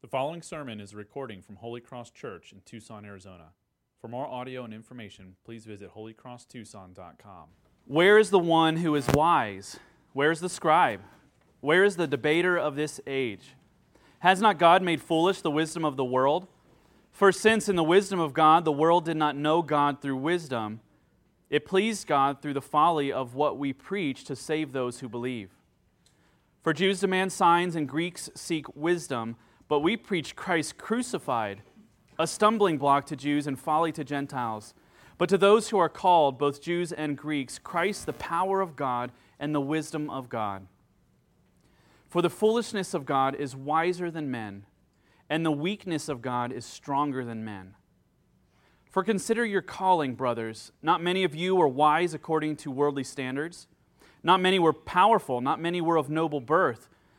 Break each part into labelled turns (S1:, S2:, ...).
S1: The following sermon is a recording from Holy Cross Church in Tucson, Arizona. For more audio and information, please visit holycrosstucson.com.
S2: Where is the one who is wise? Where is the scribe? Where is the debater of this age? Has not God made foolish the wisdom of the world? For since in the wisdom of God the world did not know God through wisdom, it pleased God through the folly of what we preach to save those who believe. For Jews demand signs and Greeks seek wisdom, but we preach Christ crucified, a stumbling block to Jews and folly to Gentiles. But to those who are called, both Jews and Greeks, Christ the power of God and the wisdom of God. For the foolishness of God is wiser than men, and the weakness of God is stronger than men. For consider your calling, brothers. Not many of you were wise according to worldly standards. Not many were powerful. Not many were of noble birth.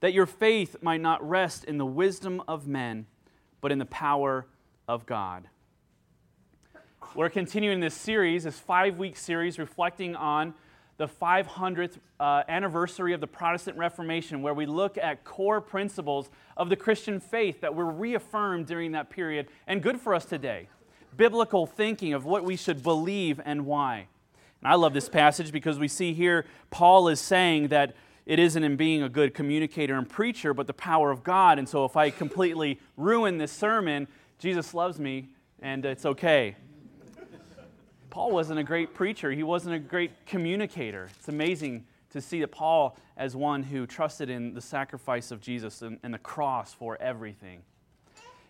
S2: that your faith might not rest in the wisdom of men, but in the power of God. We're continuing this series, this five week series, reflecting on the 500th uh, anniversary of the Protestant Reformation, where we look at core principles of the Christian faith that were reaffirmed during that period and good for us today biblical thinking of what we should believe and why. And I love this passage because we see here Paul is saying that it isn't in being a good communicator and preacher, but the power of God. And so if I completely ruin this sermon, Jesus loves me and it's okay. Paul wasn't a great preacher, he wasn't a great communicator. It's amazing to see that Paul, as one who trusted in the sacrifice of Jesus and, and the cross for everything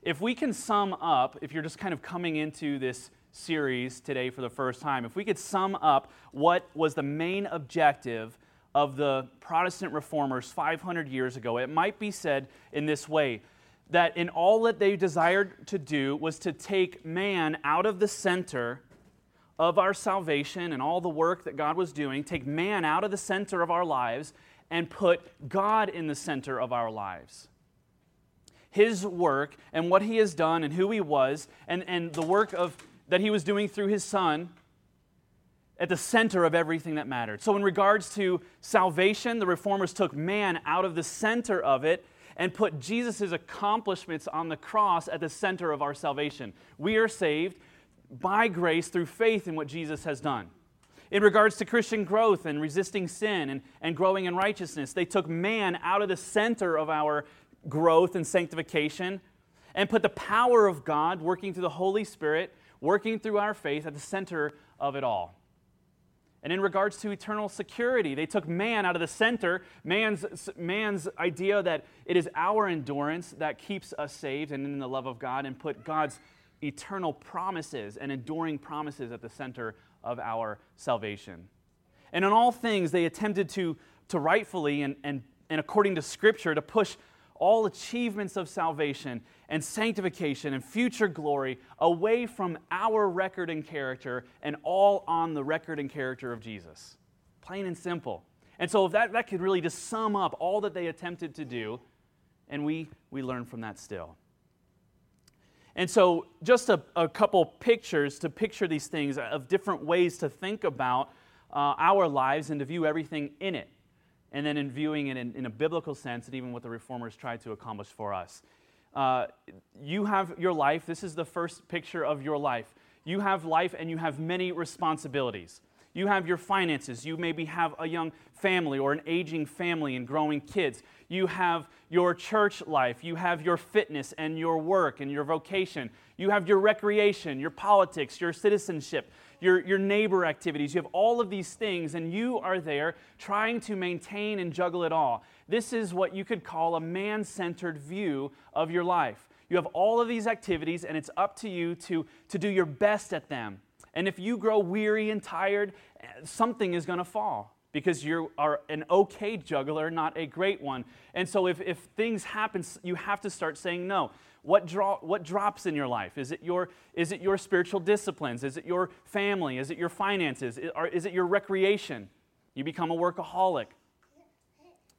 S2: if we can sum up, if you're just kind of coming into this series today for the first time, if we could sum up what was the main objective of the Protestant reformers 500 years ago, it might be said in this way that in all that they desired to do was to take man out of the center of our salvation and all the work that God was doing, take man out of the center of our lives, and put God in the center of our lives. His work and what he has done and who he was and, and the work of, that he was doing through his son at the center of everything that mattered. So, in regards to salvation, the reformers took man out of the center of it and put Jesus' accomplishments on the cross at the center of our salvation. We are saved by grace through faith in what Jesus has done. In regards to Christian growth and resisting sin and, and growing in righteousness, they took man out of the center of our growth and sanctification and put the power of God working through the Holy Spirit, working through our faith at the center of it all. And in regards to eternal security, they took man out of the center, man's, man's idea that it is our endurance that keeps us saved and in the love of God, and put God's eternal promises and enduring promises at the center of our salvation. And in all things, they attempted to, to rightfully and, and, and according to Scripture to push all achievements of salvation and sanctification and future glory away from our record and character and all on the record and character of Jesus. Plain and simple. And so that, that could really just sum up all that they attempted to do, and we, we learn from that still. And so, just a, a couple pictures to picture these things of different ways to think about uh, our lives and to view everything in it and then in viewing it in, in, a biblical sense, and even what the reformers tried to accomplish for us. Uh, you have your life. This is the first picture of your life. You have life and you have many responsibilities. You have your finances. You maybe have a young family or an aging family and growing kids. You have your church life. You have your fitness and your work and your vocation. You have your recreation, your politics, your citizenship, your, your neighbor activities. You have all of these things, and you are there trying to maintain and juggle it all. This is what you could call a man centered view of your life. You have all of these activities, and it's up to you to, to do your best at them. And if you grow weary and tired, something is going to fall because you are an okay juggler, not a great one. And so if, if things happen, you have to start saying no. What, draw, what drops in your life? Is it your, is it your spiritual disciplines? Is it your family? Is it your finances? Is, is it your recreation? You become a workaholic.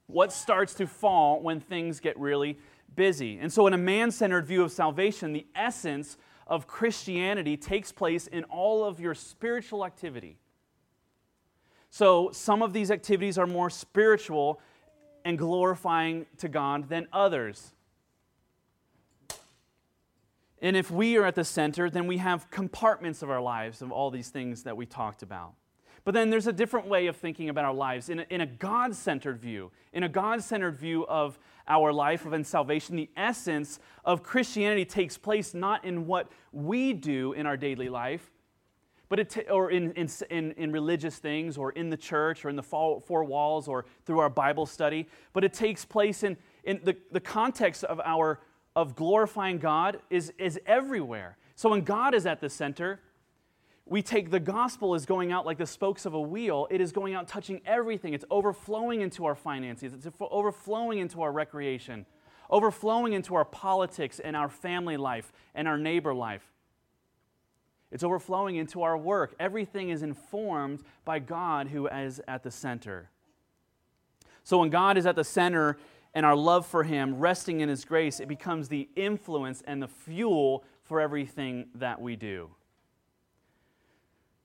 S2: What starts to fall when things get really busy? And so, in a man centered view of salvation, the essence of Christianity takes place in all of your spiritual activity. So, some of these activities are more spiritual and glorifying to God than others. And if we are at the center, then we have compartments of our lives of all these things that we talked about. But then there's a different way of thinking about our lives. In a, a God centered view, in a God centered view of our life of in salvation, the essence of Christianity takes place not in what we do in our daily life, but it t- or in, in, in, in, religious things, or in the church, or in the four walls, or through our Bible study, but it takes place in, in the, the context of our of glorifying God is, is everywhere. So when God is at the center, we take the gospel as going out like the spokes of a wheel. It is going out touching everything. It's overflowing into our finances, it's overflowing into our recreation, overflowing into our politics and our family life and our neighbor life. It's overflowing into our work. Everything is informed by God who is at the center. So when God is at the center and our love for Him, resting in His grace, it becomes the influence and the fuel for everything that we do.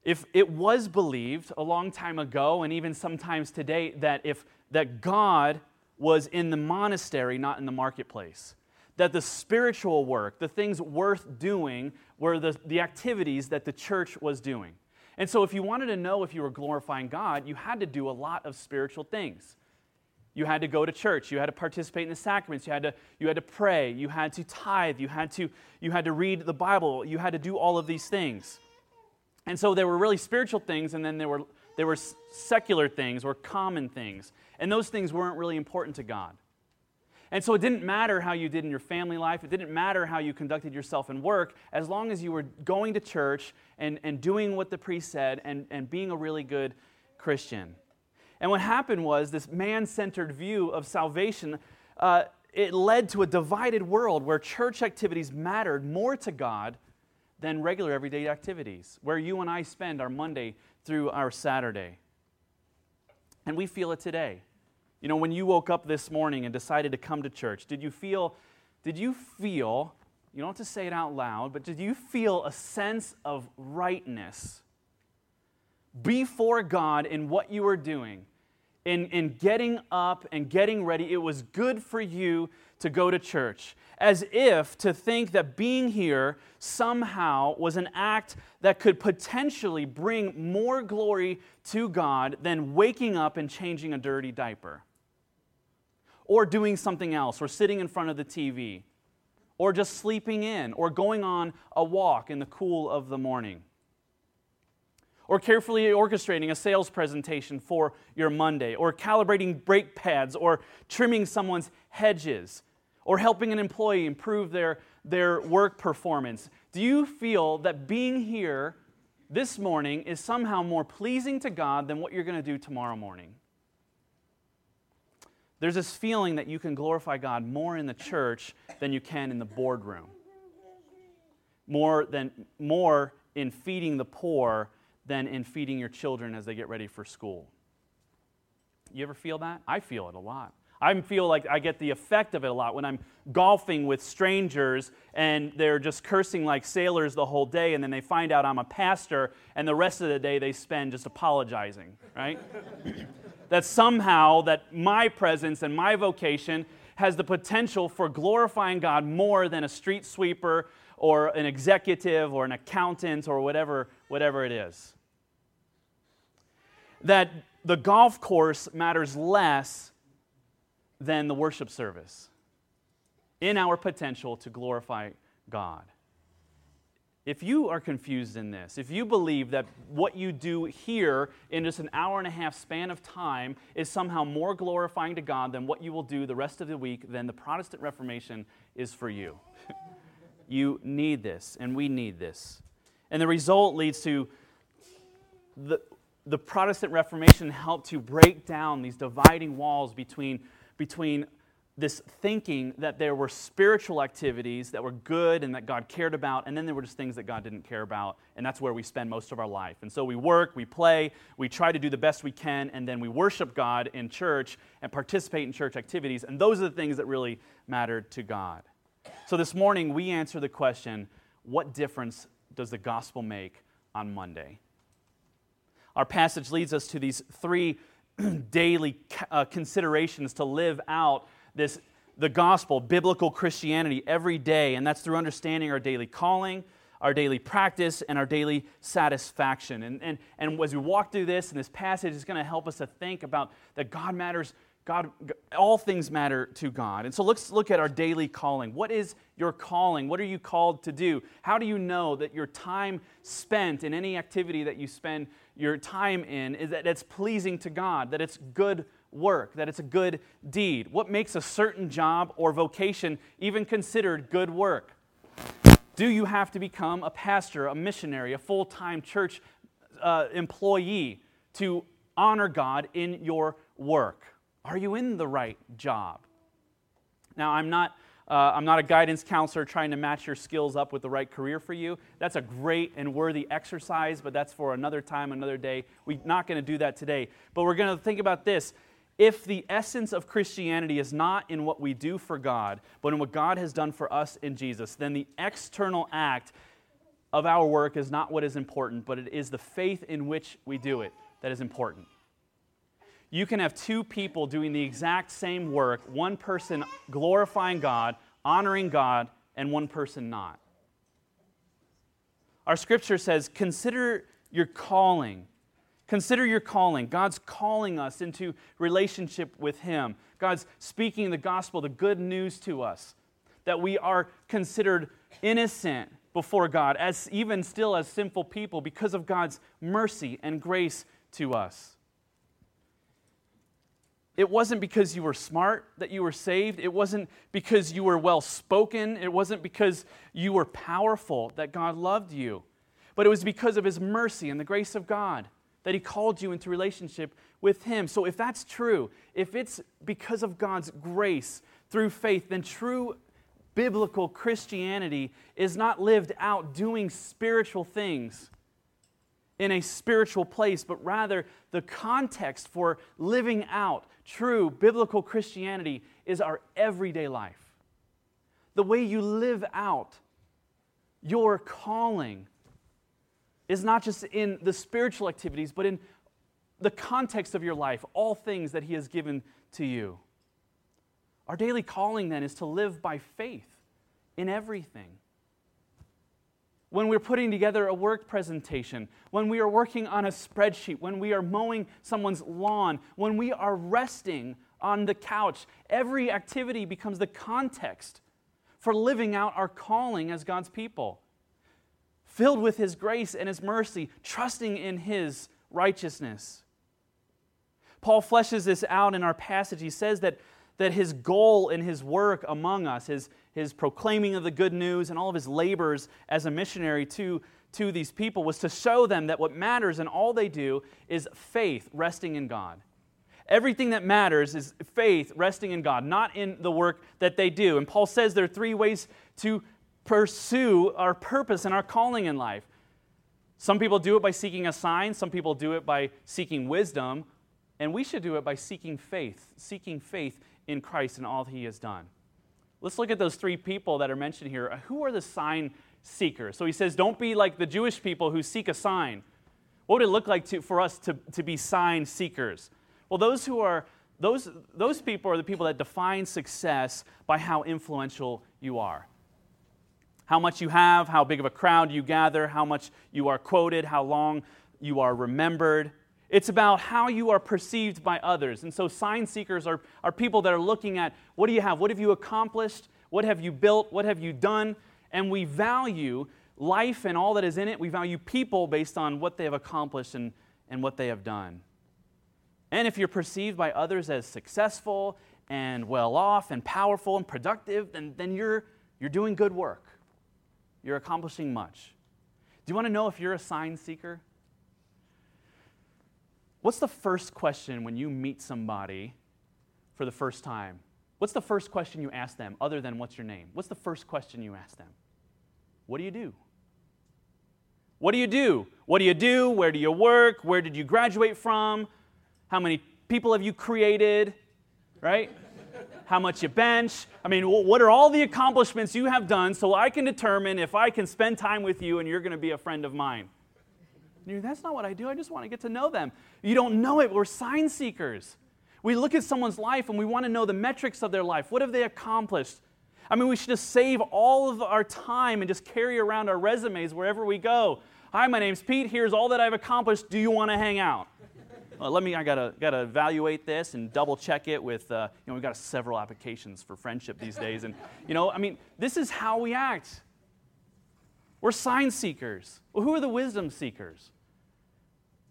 S2: If it was believed a long time ago, and even sometimes today, that if that God was in the monastery, not in the marketplace, that the spiritual work, the things worth doing, were the, the activities that the church was doing. And so, if you wanted to know if you were glorifying God, you had to do a lot of spiritual things. You had to go to church. You had to participate in the sacraments. You had to, you had to pray. You had to tithe. You had to, you had to read the Bible. You had to do all of these things. And so there were really spiritual things, and then there were, there were secular things or common things. And those things weren't really important to God. And so it didn't matter how you did in your family life, it didn't matter how you conducted yourself in work, as long as you were going to church and, and doing what the priest said and, and being a really good Christian. And what happened was this man centered view of salvation. Uh, it led to a divided world where church activities mattered more to God than regular everyday activities, where you and I spend our Monday through our Saturday. And we feel it today. You know, when you woke up this morning and decided to come to church, did you feel, did you feel, you don't have to say it out loud, but did you feel a sense of rightness before God in what you were doing? In, in getting up and getting ready, it was good for you to go to church as if to think that being here somehow was an act that could potentially bring more glory to God than waking up and changing a dirty diaper, or doing something else, or sitting in front of the TV, or just sleeping in, or going on a walk in the cool of the morning. Or carefully orchestrating a sales presentation for your Monday, or calibrating brake pads, or trimming someone's hedges or helping an employee improve their, their work performance? Do you feel that being here this morning is somehow more pleasing to God than what you're going to do tomorrow morning? There's this feeling that you can glorify God more in the church than you can in the boardroom. More than more in feeding the poor than in feeding your children as they get ready for school. You ever feel that? I feel it a lot. I feel like I get the effect of it a lot when I'm golfing with strangers and they're just cursing like sailors the whole day, and then they find out I'm a pastor, and the rest of the day they spend just apologizing, right? that somehow that my presence and my vocation has the potential for glorifying God more than a street sweeper or an executive or an accountant or whatever, whatever it is. That the golf course matters less than the worship service in our potential to glorify God. If you are confused in this, if you believe that what you do here in just an hour and a half span of time is somehow more glorifying to God than what you will do the rest of the week, then the Protestant Reformation is for you. you need this, and we need this. And the result leads to the, the Protestant Reformation helped to break down these dividing walls between, between this thinking that there were spiritual activities that were good and that God cared about, and then there were just things that God didn't care about, and that's where we spend most of our life. And so we work, we play, we try to do the best we can, and then we worship God in church and participate in church activities, and those are the things that really matter to God. So this morning, we answer the question what difference does the gospel make on Monday? Our passage leads us to these three daily uh, considerations to live out this the gospel, biblical Christianity every day, and that's through understanding our daily calling, our daily practice, and our daily satisfaction. And, and, and as we walk through this, and this passage is going to help us to think about that God matters, God, all things matter to God. And so let's look at our daily calling. What is your calling? What are you called to do? How do you know that your time spent in any activity that you spend your time in is that it's pleasing to God, that it's good work, that it's a good deed? What makes a certain job or vocation even considered good work? Do you have to become a pastor, a missionary, a full time church uh, employee to honor God in your work? Are you in the right job? Now, I'm not. Uh, I'm not a guidance counselor trying to match your skills up with the right career for you. That's a great and worthy exercise, but that's for another time, another day. We're not going to do that today. But we're going to think about this if the essence of Christianity is not in what we do for God, but in what God has done for us in Jesus, then the external act of our work is not what is important, but it is the faith in which we do it that is important. You can have two people doing the exact same work, one person glorifying God, honoring God, and one person not. Our scripture says, Consider your calling. Consider your calling. God's calling us into relationship with Him. God's speaking the gospel, the good news to us that we are considered innocent before God, as even still as sinful people, because of God's mercy and grace to us. It wasn't because you were smart that you were saved. It wasn't because you were well spoken. It wasn't because you were powerful that God loved you. But it was because of His mercy and the grace of God that He called you into relationship with Him. So, if that's true, if it's because of God's grace through faith, then true biblical Christianity is not lived out doing spiritual things in a spiritual place, but rather the context for living out true biblical Christianity is our everyday life. The way you live out your calling is not just in the spiritual activities, but in the context of your life, all things that He has given to you. Our daily calling then is to live by faith in everything. When we're putting together a work presentation, when we are working on a spreadsheet, when we are mowing someone's lawn, when we are resting on the couch, every activity becomes the context for living out our calling as God's people filled with His grace and His mercy, trusting in His righteousness. Paul fleshes this out in our passage. He says that, that his goal in his work among us, his, his proclaiming of the good news, and all of his labors as a missionary to, to these people was to show them that what matters in all they do is faith resting in God. Everything that matters is faith resting in God, not in the work that they do. And Paul says there are three ways to pursue our purpose and our calling in life. Some people do it by seeking a sign, some people do it by seeking wisdom, and we should do it by seeking faith, seeking faith in Christ and all He has done. Let's look at those three people that are mentioned here. Uh, who are the sign seekers? So he says, Don't be like the Jewish people who seek a sign. What would it look like to, for us to, to be sign seekers? Well, those who are those, those people are the people that define success by how influential you are how much you have, how big of a crowd you gather, how much you are quoted, how long you are remembered. It's about how you are perceived by others. And so, sign seekers are, are people that are looking at what do you have? What have you accomplished? What have you built? What have you done? And we value life and all that is in it. We value people based on what they have accomplished and, and what they have done. And if you're perceived by others as successful and well off and powerful and productive, then, then you're, you're doing good work. You're accomplishing much. Do you want to know if you're a sign seeker? What's the first question when you meet somebody for the first time? What's the first question you ask them other than what's your name? What's the first question you ask them? What do you do? What do you do? What do you do? Where do you work? Where did you graduate from? How many people have you created? Right? How much you bench? I mean, what are all the accomplishments you have done so I can determine if I can spend time with you and you're going to be a friend of mine? That's not what I do. I just want to get to know them. You don't know it. We're sign seekers. We look at someone's life and we want to know the metrics of their life. What have they accomplished? I mean, we should just save all of our time and just carry around our resumes wherever we go. Hi, my name's Pete. Here's all that I've accomplished. Do you want to hang out? Well, let me, I gotta, gotta evaluate this and double check it with, uh, you know, we've got several applications for friendship these days. And, you know, I mean, this is how we act. We're sign seekers. Well, who are the wisdom seekers?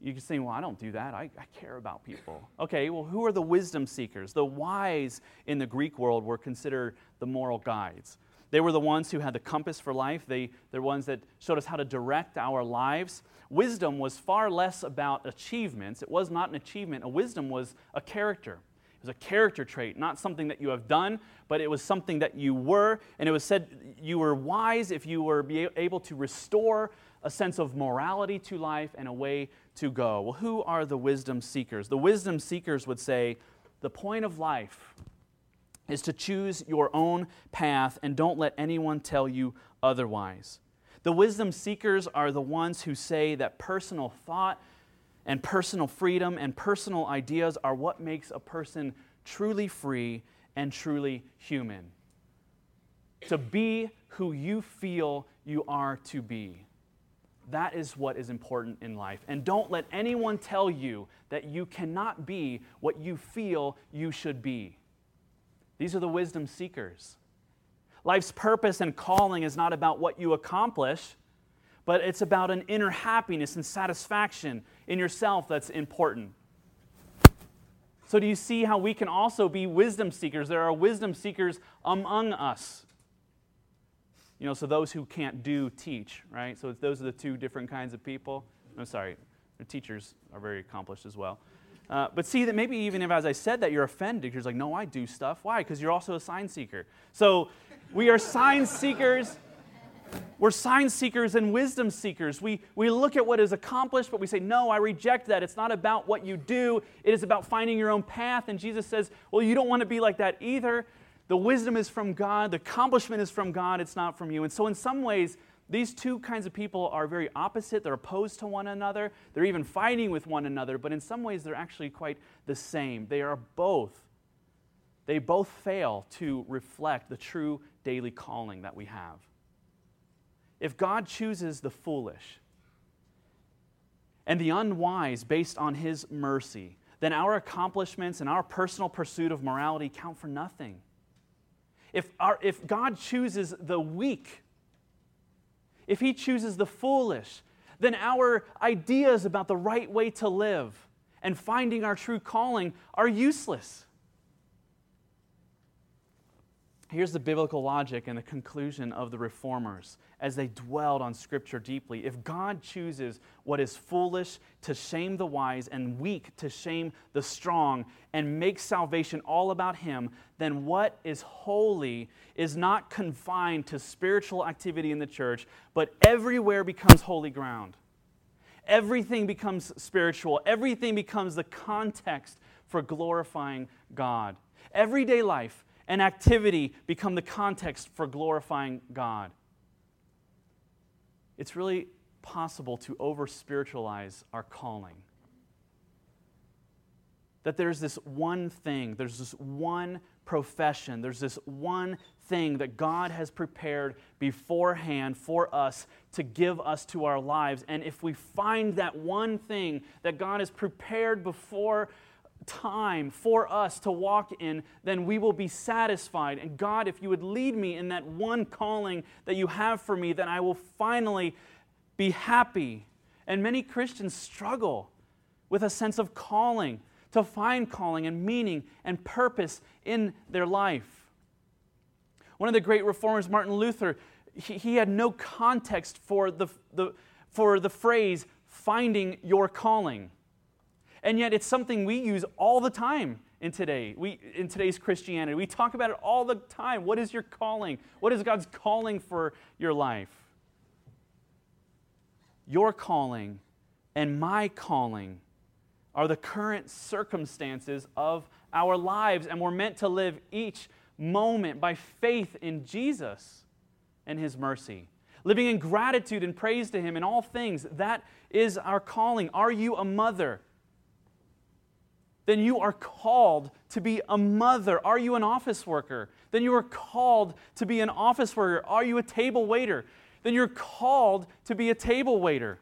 S2: You can say, well, I don't do that. I, I, care about people. Okay, well, who are the wisdom seekers? The wise in the Greek world were considered the moral guides. They were the ones who had the compass for life, they, they're ones that showed us how to direct our lives. Wisdom was far less about achievements. It was not an achievement, a wisdom was a character. It was a character trait, not something that you have done, but it was something that you were. And it was said you were wise if you were able to restore a sense of morality to life and a way to go. Well, who are the wisdom seekers? The wisdom seekers would say the point of life is to choose your own path and don't let anyone tell you otherwise. The wisdom seekers are the ones who say that personal thought and personal freedom and personal ideas are what makes a person truly free and truly human. To be who you feel you are to be. That is what is important in life. And don't let anyone tell you that you cannot be what you feel you should be. These are the wisdom seekers. Life's purpose and calling is not about what you accomplish, but it's about an inner happiness and satisfaction in yourself that's important. So, do you see how we can also be wisdom seekers? There are wisdom seekers among us. You know, so those who can't do teach, right? So those are the two different kinds of people. I'm sorry, the teachers are very accomplished as well. Uh, but see that maybe even if, as I said that, you're offended. You're like, no, I do stuff. Why? Because you're also a sign seeker. So we are sign seekers. We're sign seekers and wisdom seekers. We, we look at what is accomplished, but we say, no, I reject that. It's not about what you do, it is about finding your own path. And Jesus says, well, you don't want to be like that either. The wisdom is from God, the accomplishment is from God, it's not from you. And so, in some ways, these two kinds of people are very opposite. They're opposed to one another. They're even fighting with one another, but in some ways, they're actually quite the same. They are both, they both fail to reflect the true daily calling that we have. If God chooses the foolish and the unwise based on his mercy, then our accomplishments and our personal pursuit of morality count for nothing. If, our, if God chooses the weak, if He chooses the foolish, then our ideas about the right way to live and finding our true calling are useless. Here's the biblical logic and the conclusion of the reformers as they dwelled on Scripture deeply. If God chooses what is foolish to shame the wise and weak to shame the strong and makes salvation all about Him, then what is holy is not confined to spiritual activity in the church, but everywhere becomes holy ground. Everything becomes spiritual, everything becomes the context for glorifying God. Everyday life and activity become the context for glorifying God. It's really possible to over spiritualize our calling. that there's this one thing, there's this one profession, there's this one thing that God has prepared beforehand for us to give us to our lives. And if we find that one thing that God has prepared before time for us to walk in, then we will be satisfied. And God, if you would lead me in that one calling that you have for me, then I will finally be happy. And many Christians struggle with a sense of calling, to find calling and meaning and purpose in their life. One of the great reformers, Martin Luther, he, he had no context for the, the, for the phrase finding your calling. And yet it's something we use all the time in today. We in today's Christianity. We talk about it all the time. What is your calling? What is God's calling for your life? Your calling and my calling are the current circumstances of our lives, and we're meant to live each moment by faith in Jesus and His mercy. Living in gratitude and praise to Him in all things, that is our calling. Are you a mother? Then you are called to be a mother. Are you an office worker? Then you are called to be an office worker. Are you a table waiter? Then you're called to be a table waiter.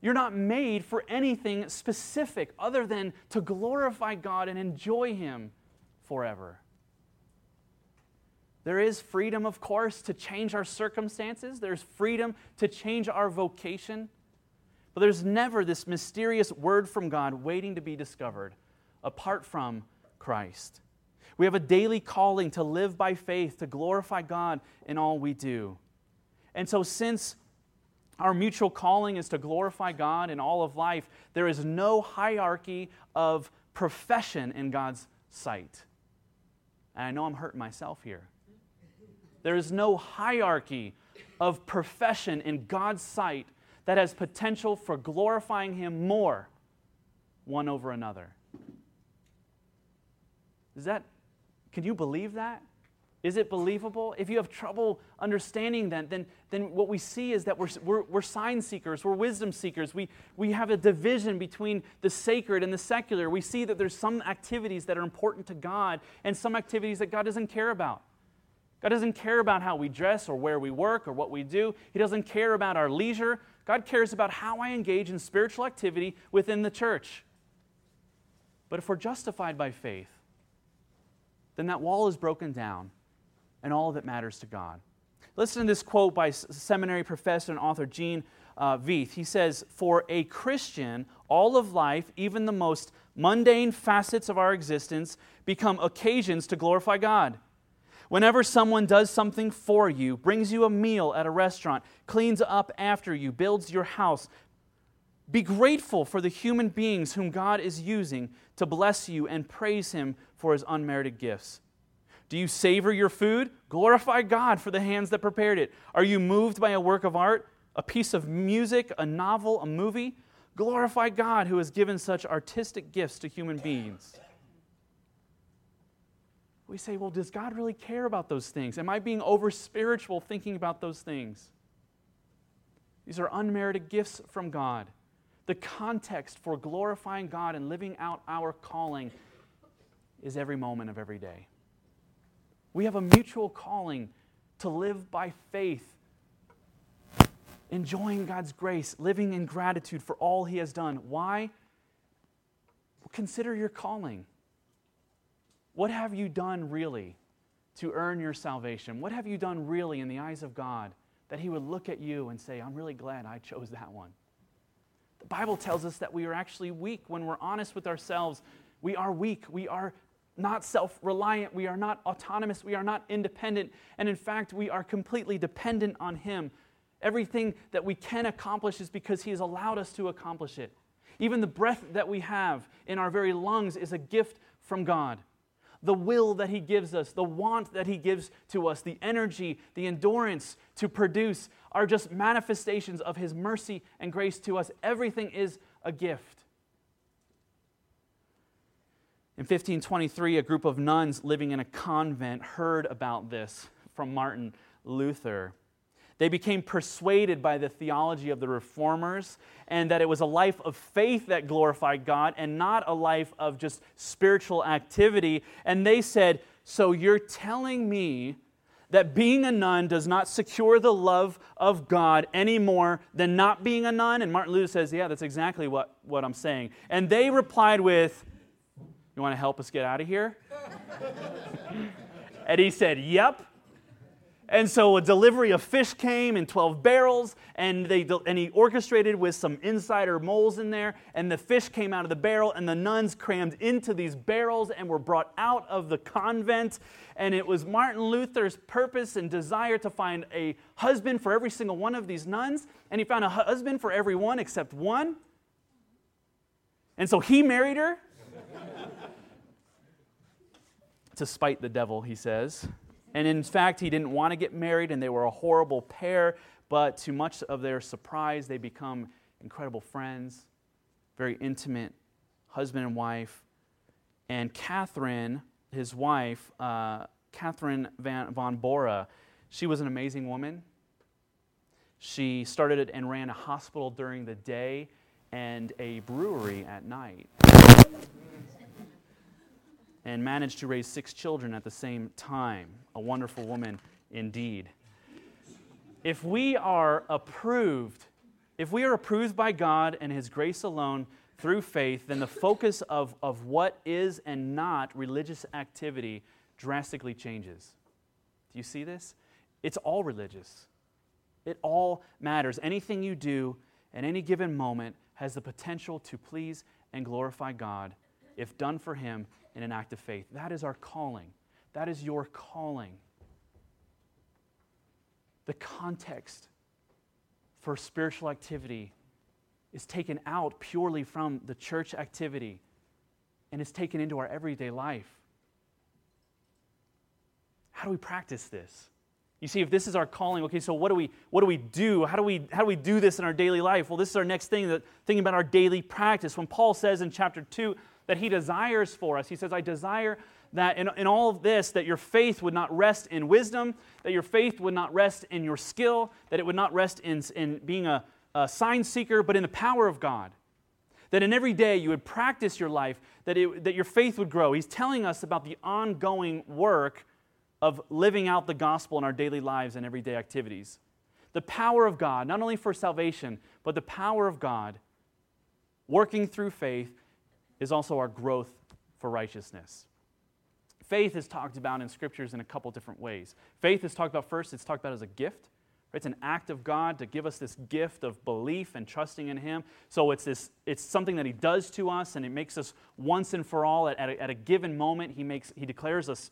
S2: You're not made for anything specific other than to glorify God and enjoy Him forever. There is freedom, of course, to change our circumstances. There's freedom to change our vocation. There's never this mysterious word from God waiting to be discovered apart from Christ. We have a daily calling to live by faith, to glorify God in all we do. And so, since our mutual calling is to glorify God in all of life, there is no hierarchy of profession in God's sight. And I know I'm hurting myself here. There is no hierarchy of profession in God's sight that has potential for glorifying Him more one over another. Is that, can you believe that? Is it believable? If you have trouble understanding that, then, then what we see is that we're, we're, we're sign seekers, we're wisdom seekers. We, we have a division between the sacred and the secular. We see that there's some activities that are important to God and some activities that God doesn't care about. God doesn't care about how we dress or where we work or what we do. He doesn't care about our leisure. God cares about how I engage in spiritual activity within the church. But if we're justified by faith, then that wall is broken down and all that matters to God. Listen to this quote by seminary professor and author Gene uh, Veith. He says, For a Christian, all of life, even the most mundane facets of our existence, become occasions to glorify God. Whenever someone does something for you, brings you a meal at a restaurant, cleans up after you, builds your house, be grateful for the human beings whom God is using to bless you and praise Him for His unmerited gifts. Do you savor your food? Glorify God for the hands that prepared it. Are you moved by a work of art, a piece of music, a novel, a movie? Glorify God who has given such artistic gifts to human beings we say, well, does God really care about those things? Am I being over spiritual thinking about those things? These are unmerited gifts from God. The context for glorifying God and living out our calling is every moment of every day. We have a mutual calling to live by faith, enjoying God's grace, living in gratitude for all He has done. Why? Well, consider your calling. What have you done really to earn your salvation? What have you done really in the eyes of God that He would look at you and say, I'm really glad I chose that one? The Bible tells us that we are actually weak when we're honest with ourselves. We are weak. We are not self reliant. We are not autonomous. We are not independent. And in fact, we are completely dependent on Him. Everything that we can accomplish is because He has allowed us to accomplish it. Even the breath that we have in our very lungs is a gift from God the will that He gives us, the want that He gives to us, the energy, the endurance to produce are just manifestations of His mercy and grace to us. Everything is a gift. In 1523, a group of nuns living in a convent heard about this from Martin Luther. They became persuaded by the theology of the reformers and that it was a life of faith that glorified God and not a life of just spiritual activity. And they said, So you're telling me that being a nun does not secure the love of God any more than not being a nun? And Martin Luther says, Yeah, that's exactly what, what I'm saying. And they replied with, You want to help us get out of here? and he said, Yep. And so a delivery of fish came in 12 barrels, and, they, and he orchestrated with some insider moles in there, and the fish came out of the barrel, and the nuns crammed into these barrels and were brought out of the convent. And it was Martin Luther's purpose and desire to find a husband for every single one of these nuns, and he found a husband for every one except one. And so he married her to spite the devil, he says. And in fact, he didn't want to get married, and they were a horrible pair. But to much of their surprise, they become incredible friends, very intimate husband and wife. And Catherine, his wife, uh, Catherine Van, von Bora, she was an amazing woman. She started and ran a hospital during the day and a brewery at night and managed to raise six children at the same time. A wonderful woman indeed. If we are approved, if we are approved by God and His grace alone through faith, then the focus of, of what is and not religious activity drastically changes. Do you see this? It's all religious. It all matters. Anything you do at any given moment has the potential to please and glorify God if done for Him in an act of faith. That is our calling. That is your calling. The context for spiritual activity is taken out purely from the church activity and is taken into our everyday life. How do we practice this? You see, if this is our calling, okay, so what do we what do we do? How do we how do we do this in our daily life? Well, this is our next thing that thinking about our daily practice. When Paul says in chapter 2 that he desires for us. He says, I desire that in, in all of this, that your faith would not rest in wisdom, that your faith would not rest in your skill, that it would not rest in, in being a, a sign seeker, but in the power of God. That in every day you would practice your life, that, it, that your faith would grow. He's telling us about the ongoing work of living out the gospel in our daily lives and everyday activities. The power of God, not only for salvation, but the power of God working through faith is also our growth for righteousness. Faith is talked about in scriptures in a couple different ways. Faith is talked about first, it's talked about as a gift. It's an act of God to give us this gift of belief and trusting in Him. So it's, this, it's something that He does to us, and it makes us once and for all, at, at, a, at a given moment, he, makes, he declares us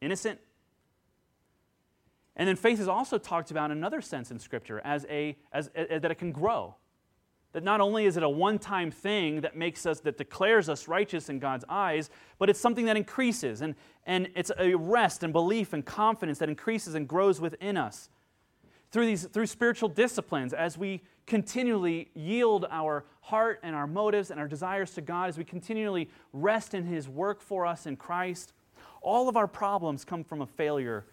S2: innocent. And then faith is also talked about in another sense in Scripture as a, as, as that it can grow. That not only is it a one time thing that makes us, that declares us righteous in God's eyes, but it's something that increases. And, and it's a rest and belief and confidence that increases and grows within us. Through, these, through spiritual disciplines, as we continually yield our heart and our motives and our desires to God, as we continually rest in His work for us in Christ, all of our problems come from a failure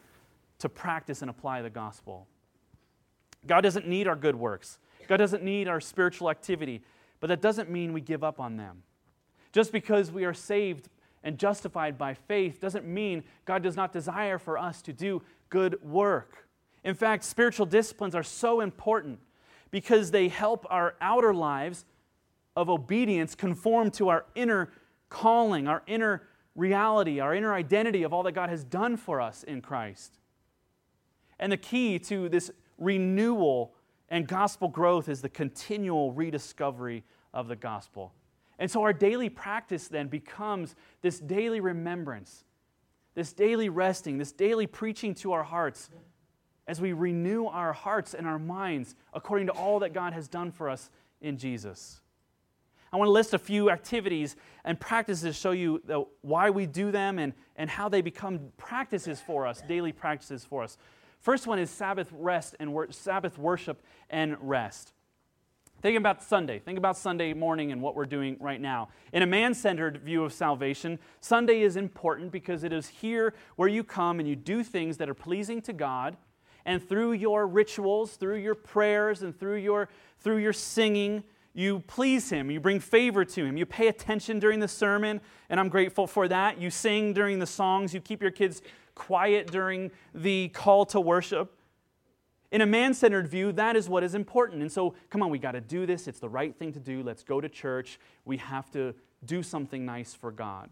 S2: to practice and apply the gospel. God doesn't need our good works. God doesn't need our spiritual activity, but that doesn't mean we give up on them. Just because we are saved and justified by faith doesn't mean God does not desire for us to do good work. In fact, spiritual disciplines are so important because they help our outer lives of obedience conform to our inner calling, our inner reality, our inner identity of all that God has done for us in Christ. And the key to this renewal and gospel growth is the continual rediscovery of the gospel. And so our daily practice then becomes this daily remembrance, this daily resting, this daily preaching to our hearts as we renew our hearts and our minds according to all that God has done for us in Jesus. I want to list a few activities and practices to show you the, why we do them and, and how they become practices for us, daily practices for us. First one is Sabbath rest and wor- Sabbath worship and rest. Think about Sunday. Think about Sunday morning and what we're doing right now. In a man centered view of salvation, Sunday is important because it is here where you come and you do things that are pleasing to God And through your rituals, through your prayers, and through your, through your singing, you please Him. You bring favor to Him. You pay attention during the sermon, and I'm grateful for that. You sing during the songs. You keep your kids quiet during the call to worship. In a man centered view, that is what is important. And so, come on, we got to do this. It's the right thing to do. Let's go to church. We have to do something nice for God.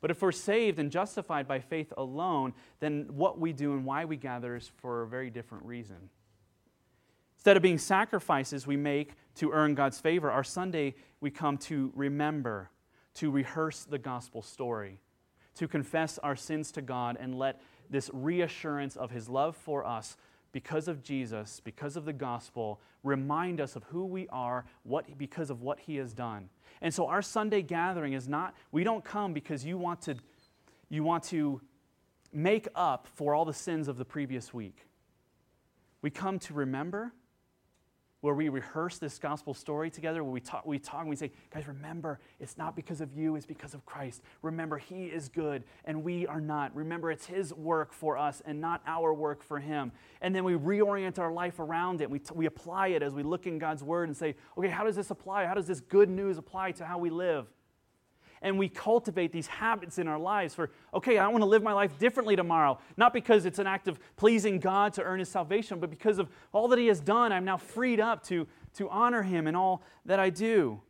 S2: But if we're saved and justified by faith alone, then what we do and why we gather is for a very different reason. Instead of being sacrifices we make to earn God's favor, our Sunday we come to remember, to rehearse the gospel story, to confess our sins to God and let this reassurance of His love for us because of Jesus, because of the gospel, remind us of who we are what, because of what He has done. And so our Sunday gathering is not, we don't come because you want to, you want to make up for all the sins of the previous week. We come to remember where we rehearse this gospel story together, where we talk, we talk and we say, guys, remember, it's not because of you, it's because of Christ. Remember, He is good and we are not. Remember, it's His work for us and not our work for Him. And then we reorient our life around it. We, t- we apply it as we look in God's Word and say, okay, how does this apply? How does this good news apply to how we live? And we cultivate these habits in our lives for, okay, I want to live my life differently tomorrow. Not because it's an act of pleasing God to earn his salvation, but because of all that he has done, I'm now freed up to, to honor him in all that I do.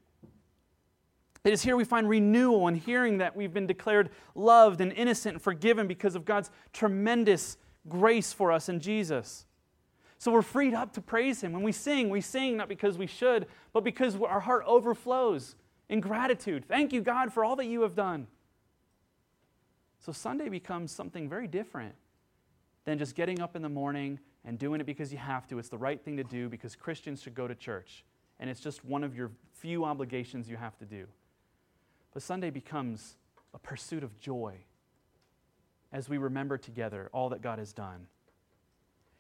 S2: It is here we find renewal and hearing that we've been declared loved and innocent and forgiven because of God's tremendous grace for us in Jesus. So we're freed up to praise Him. When we sing, we sing not because we should, but because our heart overflows in gratitude. Thank you, God, for all that you have done. So Sunday becomes something very different than just getting up in the morning and doing it because you have to. It's the right thing to do because Christians should go to church. And it's just one of your few obligations you have to do. But Sunday becomes a pursuit of joy as we remember together all that God has done.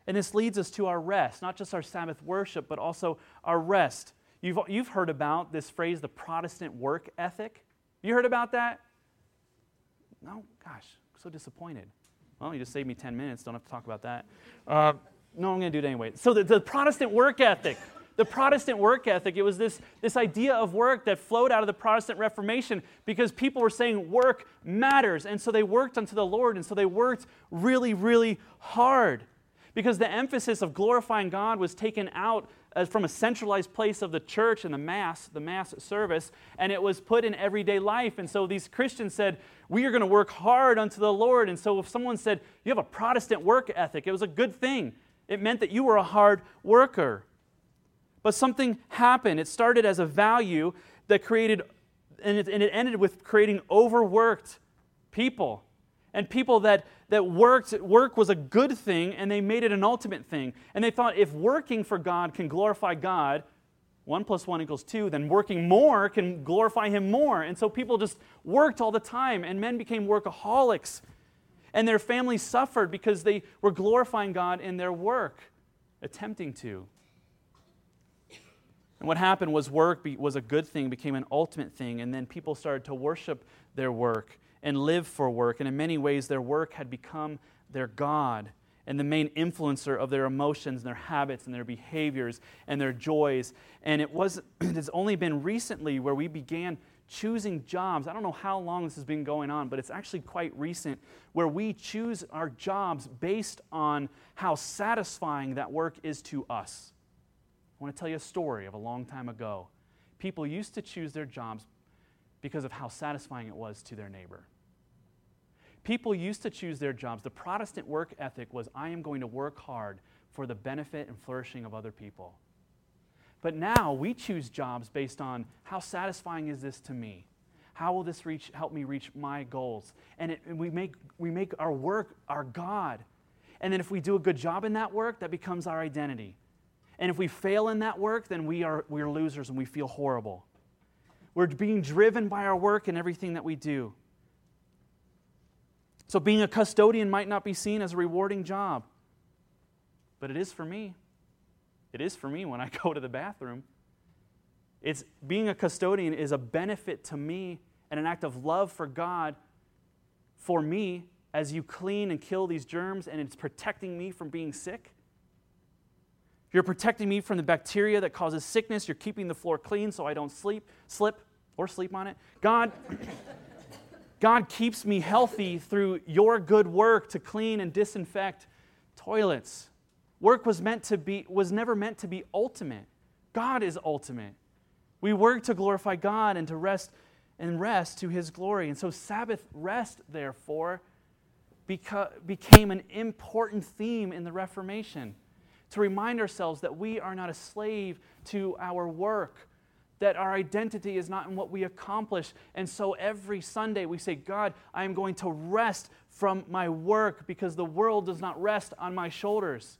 S2: And this leads us to our rest, not just our Sabbath worship, but also our rest. You've, you've heard about this phrase, the Protestant work ethic. You heard about that? No? Gosh, so disappointed. Well, you just saved me 10 minutes. Don't have to talk about that. Uh, no, I'm going to do it anyway. So, the, the Protestant work ethic. The Protestant work ethic, it was this, this idea of work that flowed out of the Protestant Reformation because people were saying work matters. And so they worked unto the Lord. And so they worked really, really hard because the emphasis of glorifying God was taken out as from a centralized place of the church and the mass, the mass service, and it was put in everyday life. And so these Christians said, We are going to work hard unto the Lord. And so if someone said, You have a Protestant work ethic, it was a good thing. It meant that you were a hard worker. But something happened. It started as a value that created, and it, and it ended with creating overworked people and people that, that worked, work was a good thing and they made it an ultimate thing. And they thought if working for God can glorify God, one plus one equals two, then working more can glorify Him more. And so people just worked all the time, and men became workaholics. And their families suffered because they were glorifying God in their work, attempting to. And what happened was work was a good thing, became an ultimate thing, and then people started to worship their work and live for work. And in many ways, their work had become their God and the main influencer of their emotions and their habits and their behaviors and their joys. And it was it has only been recently where we began choosing jobs. I don't know how long this has been going on, but it's actually quite recent where we choose our jobs based on how satisfying that work is to us. I want to tell you a story of a long time ago. People used to choose their jobs because of how satisfying it was to their neighbor. People used to choose their jobs. The Protestant work ethic was I am going to work hard for the benefit and flourishing of other people. But now we choose jobs based on how satisfying is this to me? How will this reach, help me reach my goals? And, it, and we, make, we make our work our God. And then if we do a good job in that work, that becomes our identity. And if we fail in that work, then we are, we are losers and we feel horrible. We're being driven by our work and everything that we do. So, being a custodian might not be seen as a rewarding job, but it is for me. It is for me when I go to the bathroom. It's being a custodian is a benefit to me and an act of love for God for me as you clean and kill these germs and it's protecting me from being sick. You're protecting me from the bacteria that causes sickness. You're keeping the floor clean so I don't sleep, slip, or sleep on it. God, God keeps me healthy through your good work to clean and disinfect toilets. Work was meant to be was never meant to be ultimate. God is ultimate. We work to glorify God and to rest and rest to his glory. And so Sabbath rest therefore beca- became an important theme in the Reformation to remind ourselves that we are not a slave to our work, that our identity is not in what we accomplish. And so every Sunday we say, God, I am going to rest from my work because the world does not rest on my shoulders.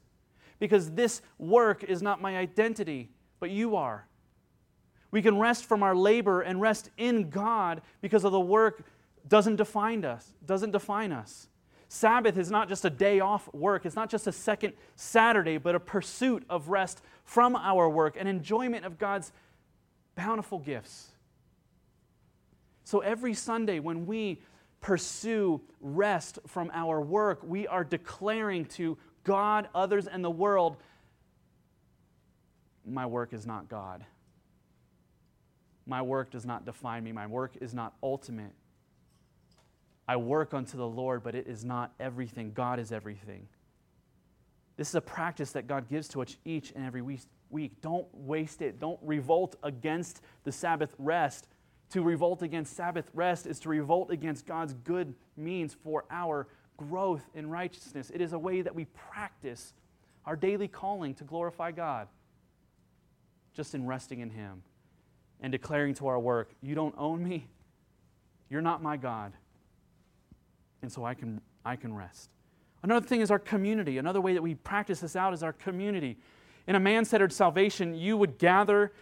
S2: Because this work is not my identity, but you are. We can rest from our labor and rest in God because of the work doesn't define us, doesn't define us. Sabbath is not just a day off work, it's not just a second Saturday, but a pursuit of rest from our work and enjoyment of God's bountiful gifts. So every Sunday, when we pursue rest from our work, we are declaring to God, others, and the world my work is not God. My work does not define me. My work is not ultimate. I work unto the Lord, but it is not everything. God is everything. This is a practice that God gives to us each and every week. Don't waste it. Don't revolt against the Sabbath rest. To revolt against Sabbath rest is to revolt against God's good means for our growth in righteousness. It is a way that we practice our daily calling to glorify God just in resting in Him and declaring to our work, You don't own me. You're not my God and so I can, I can rest. Another thing is our community. Another way that we practice this out is our community. In a man centered salvation, you would gather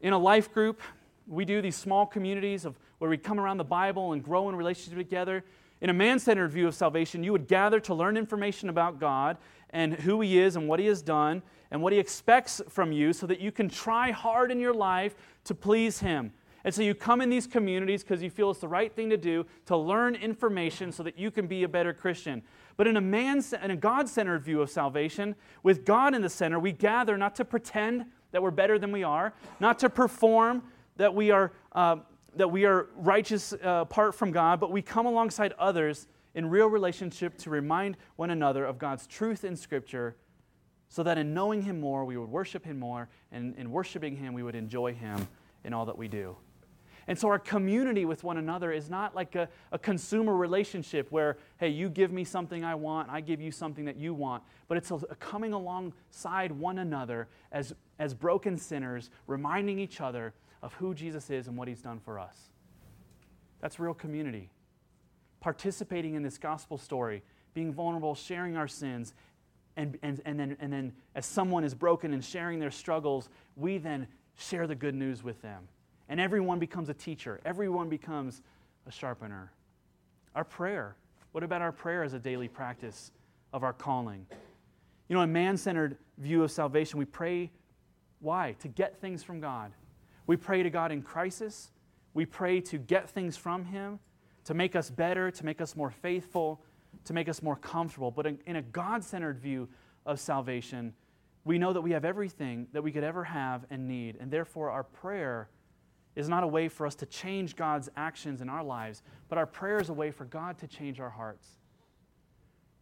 S2: in a life group. We do these small communities of where we come around the Bible and grow in relationship together. In a man centered view of salvation, you would gather to learn information about God and who He is and what He has done and what He expects from you so that you can try hard in your life to please Him. And so you come in these communities because you feel it's the right thing to do to learn information so that you can be a better Christian. But in a man in a God-centered view of salvation, with God in the center, we gather not to pretend that we're better than we are, not to perform that we are uh, that we are righteous uh, apart from God, but we come alongside others in real relationship to remind one another of God's truth in Scripture, so that in knowing Him more, we would worship Him more, and in worshiping Him, we would enjoy Him in all that we do. And so our community with one another is not like a, a, consumer relationship where, hey, you give me something I want, I give you something that you want. But it's a, a coming alongside one another as, as broken sinners, reminding each other of who Jesus is and what he's done for us. That's real community. Participating in this gospel story, being vulnerable, sharing our sins, and, and, and, then, and then as someone is broken and sharing their struggles, we then share the good news with them and everyone becomes a teacher, everyone becomes a sharpener. Our prayer, what about our prayer as a daily practice of our calling? You know, a man centered view of salvation, we pray why? To get things from God. We pray to God in crisis. We pray to get things from Him, to make us better, to make us more faithful, to make us more comfortable. But in, in a God centered view of salvation, we know that we have everything that we could ever have and need. And therefore, our prayer is not a way for us to change God's actions in our lives, but our prayer is a way for God to change our hearts,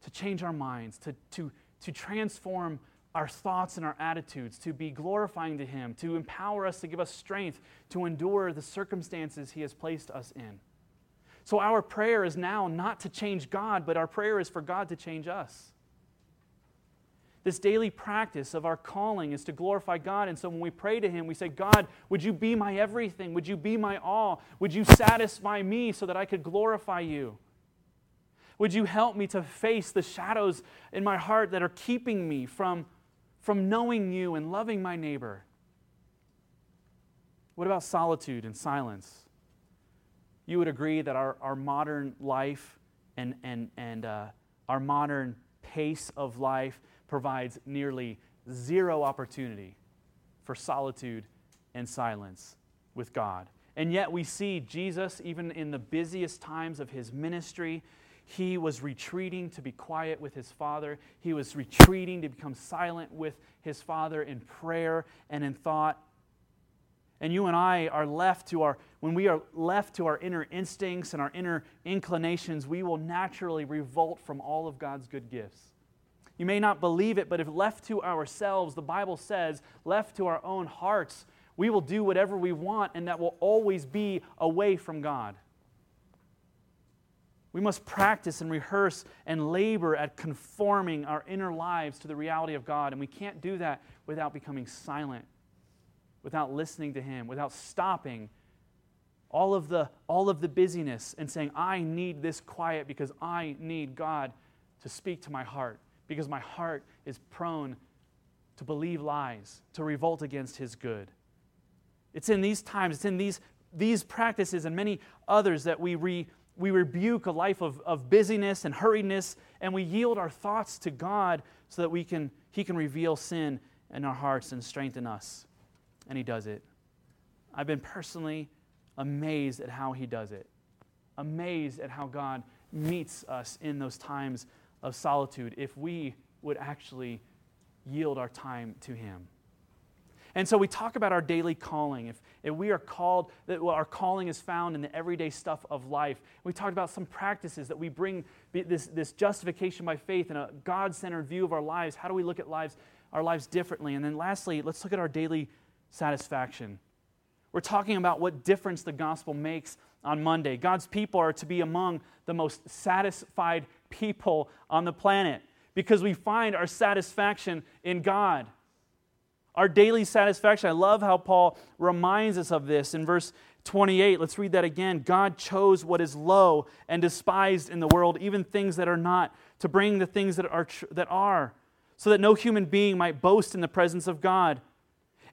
S2: to change our minds, to, to, to transform our thoughts and our attitudes, to be glorifying to Him, to empower us, to give us strength to endure the circumstances He has placed us in. So, our prayer is now not to change God, but our prayer is for God to change us. This daily practice of our calling is to glorify God. And so when we pray to Him, we say, God, would you be my everything? Would you be my all? Would you satisfy me so that I could glorify you? Would you help me to face the shadows in my heart that are keeping me from, from knowing you and loving my neighbor? What about solitude and silence? You would agree that our, our modern life and, and, and uh, our modern pace of life provides nearly zero opportunity for solitude and silence with God. And yet we see Jesus, even in the busiest times of his ministry, he was retreating to be quiet with his father. He was retreating to become silent with his father in prayer and in thought. And you and I are left to our, when we are left to our inner instincts and our inner inclinations, we will naturally revolt from all of God's good gifts. You may not believe it, but if left to ourselves, the Bible says, left to our own hearts, we will do whatever we want, and that will always be away from God. We must practice and rehearse and labor at conforming our inner lives to the reality of God. And we can't do that without becoming silent, without listening to Him, without stopping all of the, all of the busyness and saying, I need this quiet because I need God to speak to my heart, because my heart is prone to believe lies, to revolt against His good. It's in these times, it's in these, these practices and many others that we re, we rebuke a life of, of busyness and hurriedness, and we yield our thoughts to God so that we can, He can reveal sin in our hearts and strengthen us. And He does it. I've been personally amazed at how He does it, amazed at how God meets us in those times of solitude if we would actually yield our time to Him. And so we talk about our daily calling. If, if we are called, that well, our calling is found in the everyday stuff of life. We talked about some practices that we bring this, this justification by faith and a God centered view of our lives. How do we look at lives, our lives differently? And then lastly, let's look at our daily satisfaction. We're talking about what difference the gospel makes on Monday. God's people are to be among the most satisfied people on the planet because we find our satisfaction in God. Our daily satisfaction. I love how Paul reminds us of this in verse 28. Let's read that again. God chose what is low and despised in the world, even things that are not, to bring the things that are, that are, so that no human being might boast in the presence of God.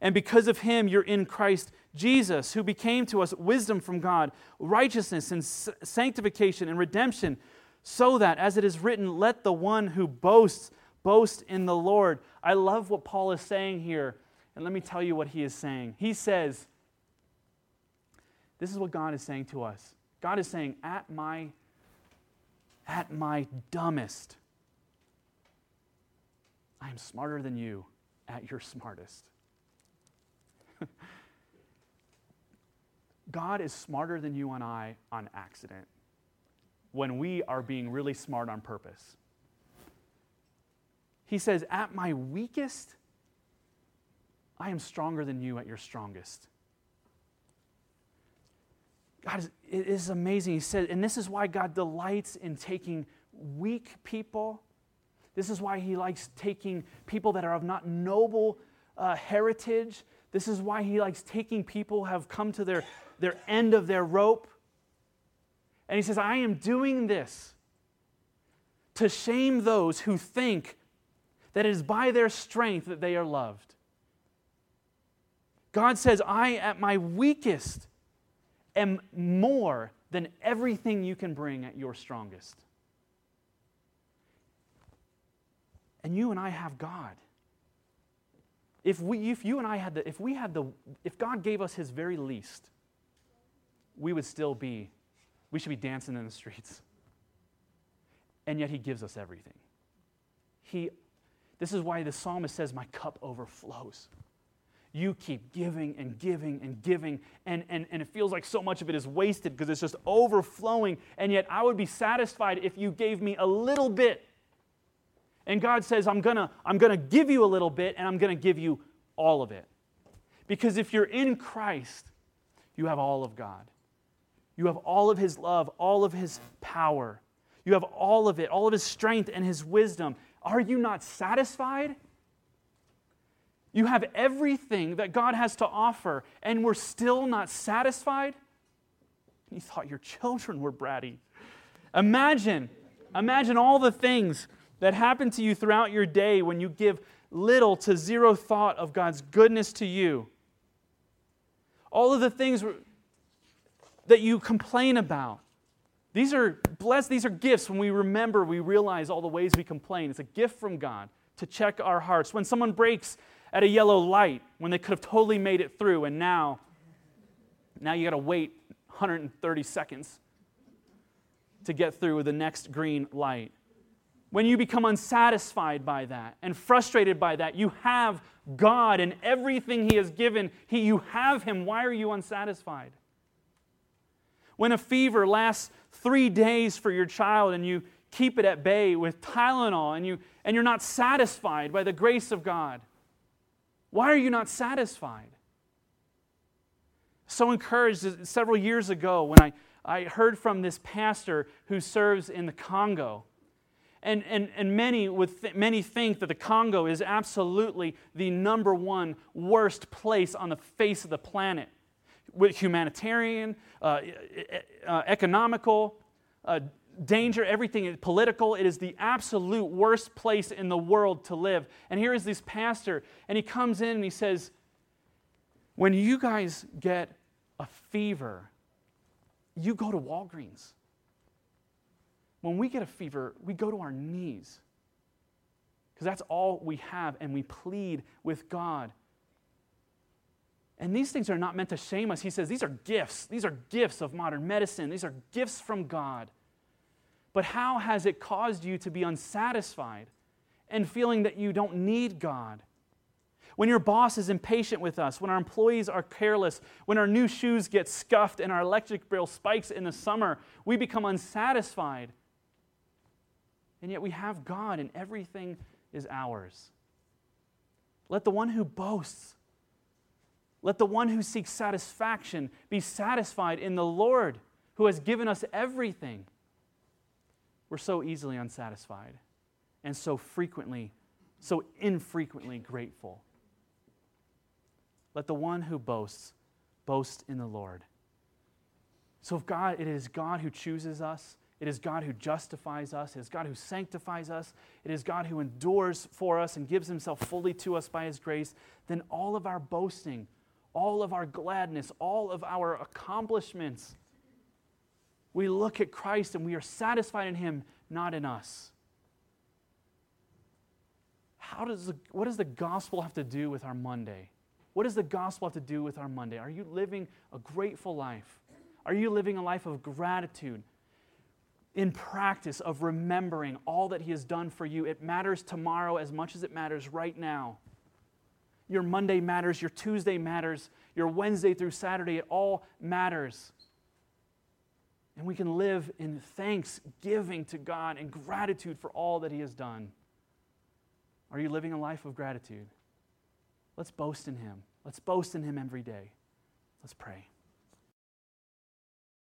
S2: And because of him, you're in Christ Jesus, who became to us wisdom from God, righteousness and sanctification and redemption, so that, as it is written, let the one who boasts boast in the Lord. I love what Paul is saying here. And let me tell you what he is saying. He says, This is what God is saying to us. God is saying, At my, at my dumbest, I am smarter than you at your smartest. God is smarter than you and I on accident when we are being really smart on purpose. He says, At my weakest, I am stronger than you at your strongest. God is, it is amazing. He said, and this is why God delights in taking weak people. This is why He likes taking people that are of not noble uh, heritage. This is why He likes taking people who have come to their, their end of their rope. And He says, I am doing this to shame those who think that it is by their strength that they are loved. God says, I at my weakest am more than everything you can bring at your strongest. And you and I have God. If, we, if you and I had the, if we had the, if God gave us his very least, we would still be, we should be dancing in the streets. And yet he gives us everything. He this is why the psalmist says, My cup overflows. You keep giving and giving and giving, and, and, and it feels like so much of it is wasted because it's just overflowing. And yet, I would be satisfied if you gave me a little bit. And God says, I'm going to I'm going to give you a little bit, and I'm going to give you all of it. Because if you're in Christ, you have all of God. You have all of His love, all of His power. You have all of it, all of His strength and His wisdom. Are you not satisfied? You have everything that God has to offer, and we're still not satisfied? You thought your children were bratty. Imagine, imagine all the things that happen to you throughout your day when you give little to zero thought of God's goodness to you. All of the things that you complain about. These are blessed, these are gifts. When we remember, we realize all the ways we complain. It's a gift from God to check our hearts. When someone brakes at a yellow light, when they could have totally made it through, and now, now you got to wait 130 seconds. to get through the next green light. When you become unsatisfied by that and frustrated by that, you have God and everything He has given. He, you have Him. Why are you unsatisfied? When a fever lasts three days for your child and you keep it at bay with Tylenol and, you, and you're not satisfied by the grace of God, why are you not satisfied? So encouraged several years ago when I, I heard from this pastor who serves in the Congo. And, and, and many, would th- many think that the Congo is absolutely the number one worst place on the face of the planet. With humanitarian, uh, uh, economical, uh, danger, everything political. It is the absolute worst place in the world to live. And here is this pastor, and he comes in and he says, When you guys get a fever, you go to Walgreens. When we get a fever, we go to our knees. Because that's all we have, and we plead with God. And these things are not meant to shame us. He says these are gifts. These are gifts of modern medicine. These are gifts from God. But how has it caused you to be unsatisfied and feeling that you don't need God? When your boss is impatient with us, when our employees are careless, when our new shoes get scuffed and our electric bill spikes in the summer, we become unsatisfied. And yet we have God and everything is ours. Let the one who boasts, let the one who seeks satisfaction be satisfied in the Lord who has given us everything. We're so easily unsatisfied and so frequently, so infrequently grateful. Let the one who boasts boast in the Lord. So, if God, it is God who chooses us, it is God who justifies us, it is God who sanctifies us, it is God who endures for us and gives himself fully to us by his grace, then all of our boasting, all of our gladness, all of our accomplishments, we look at Christ and we are satisfied in him, not in us. How does the, what does the gospel have to do with our Monday? What does the gospel have to do with our Monday? Are you living a grateful life? Are you living a life of gratitude? In practice of remembering all that He has done for you. It matters tomorrow as much as it matters right now. Your Monday matters, your Tuesday matters, your Wednesday through Saturday, it all matters. And we can live in thanksgiving to God and gratitude for all that He has done. Are you living a life of gratitude? Let's boast in Him. Let's boast in Him every day. Let's pray.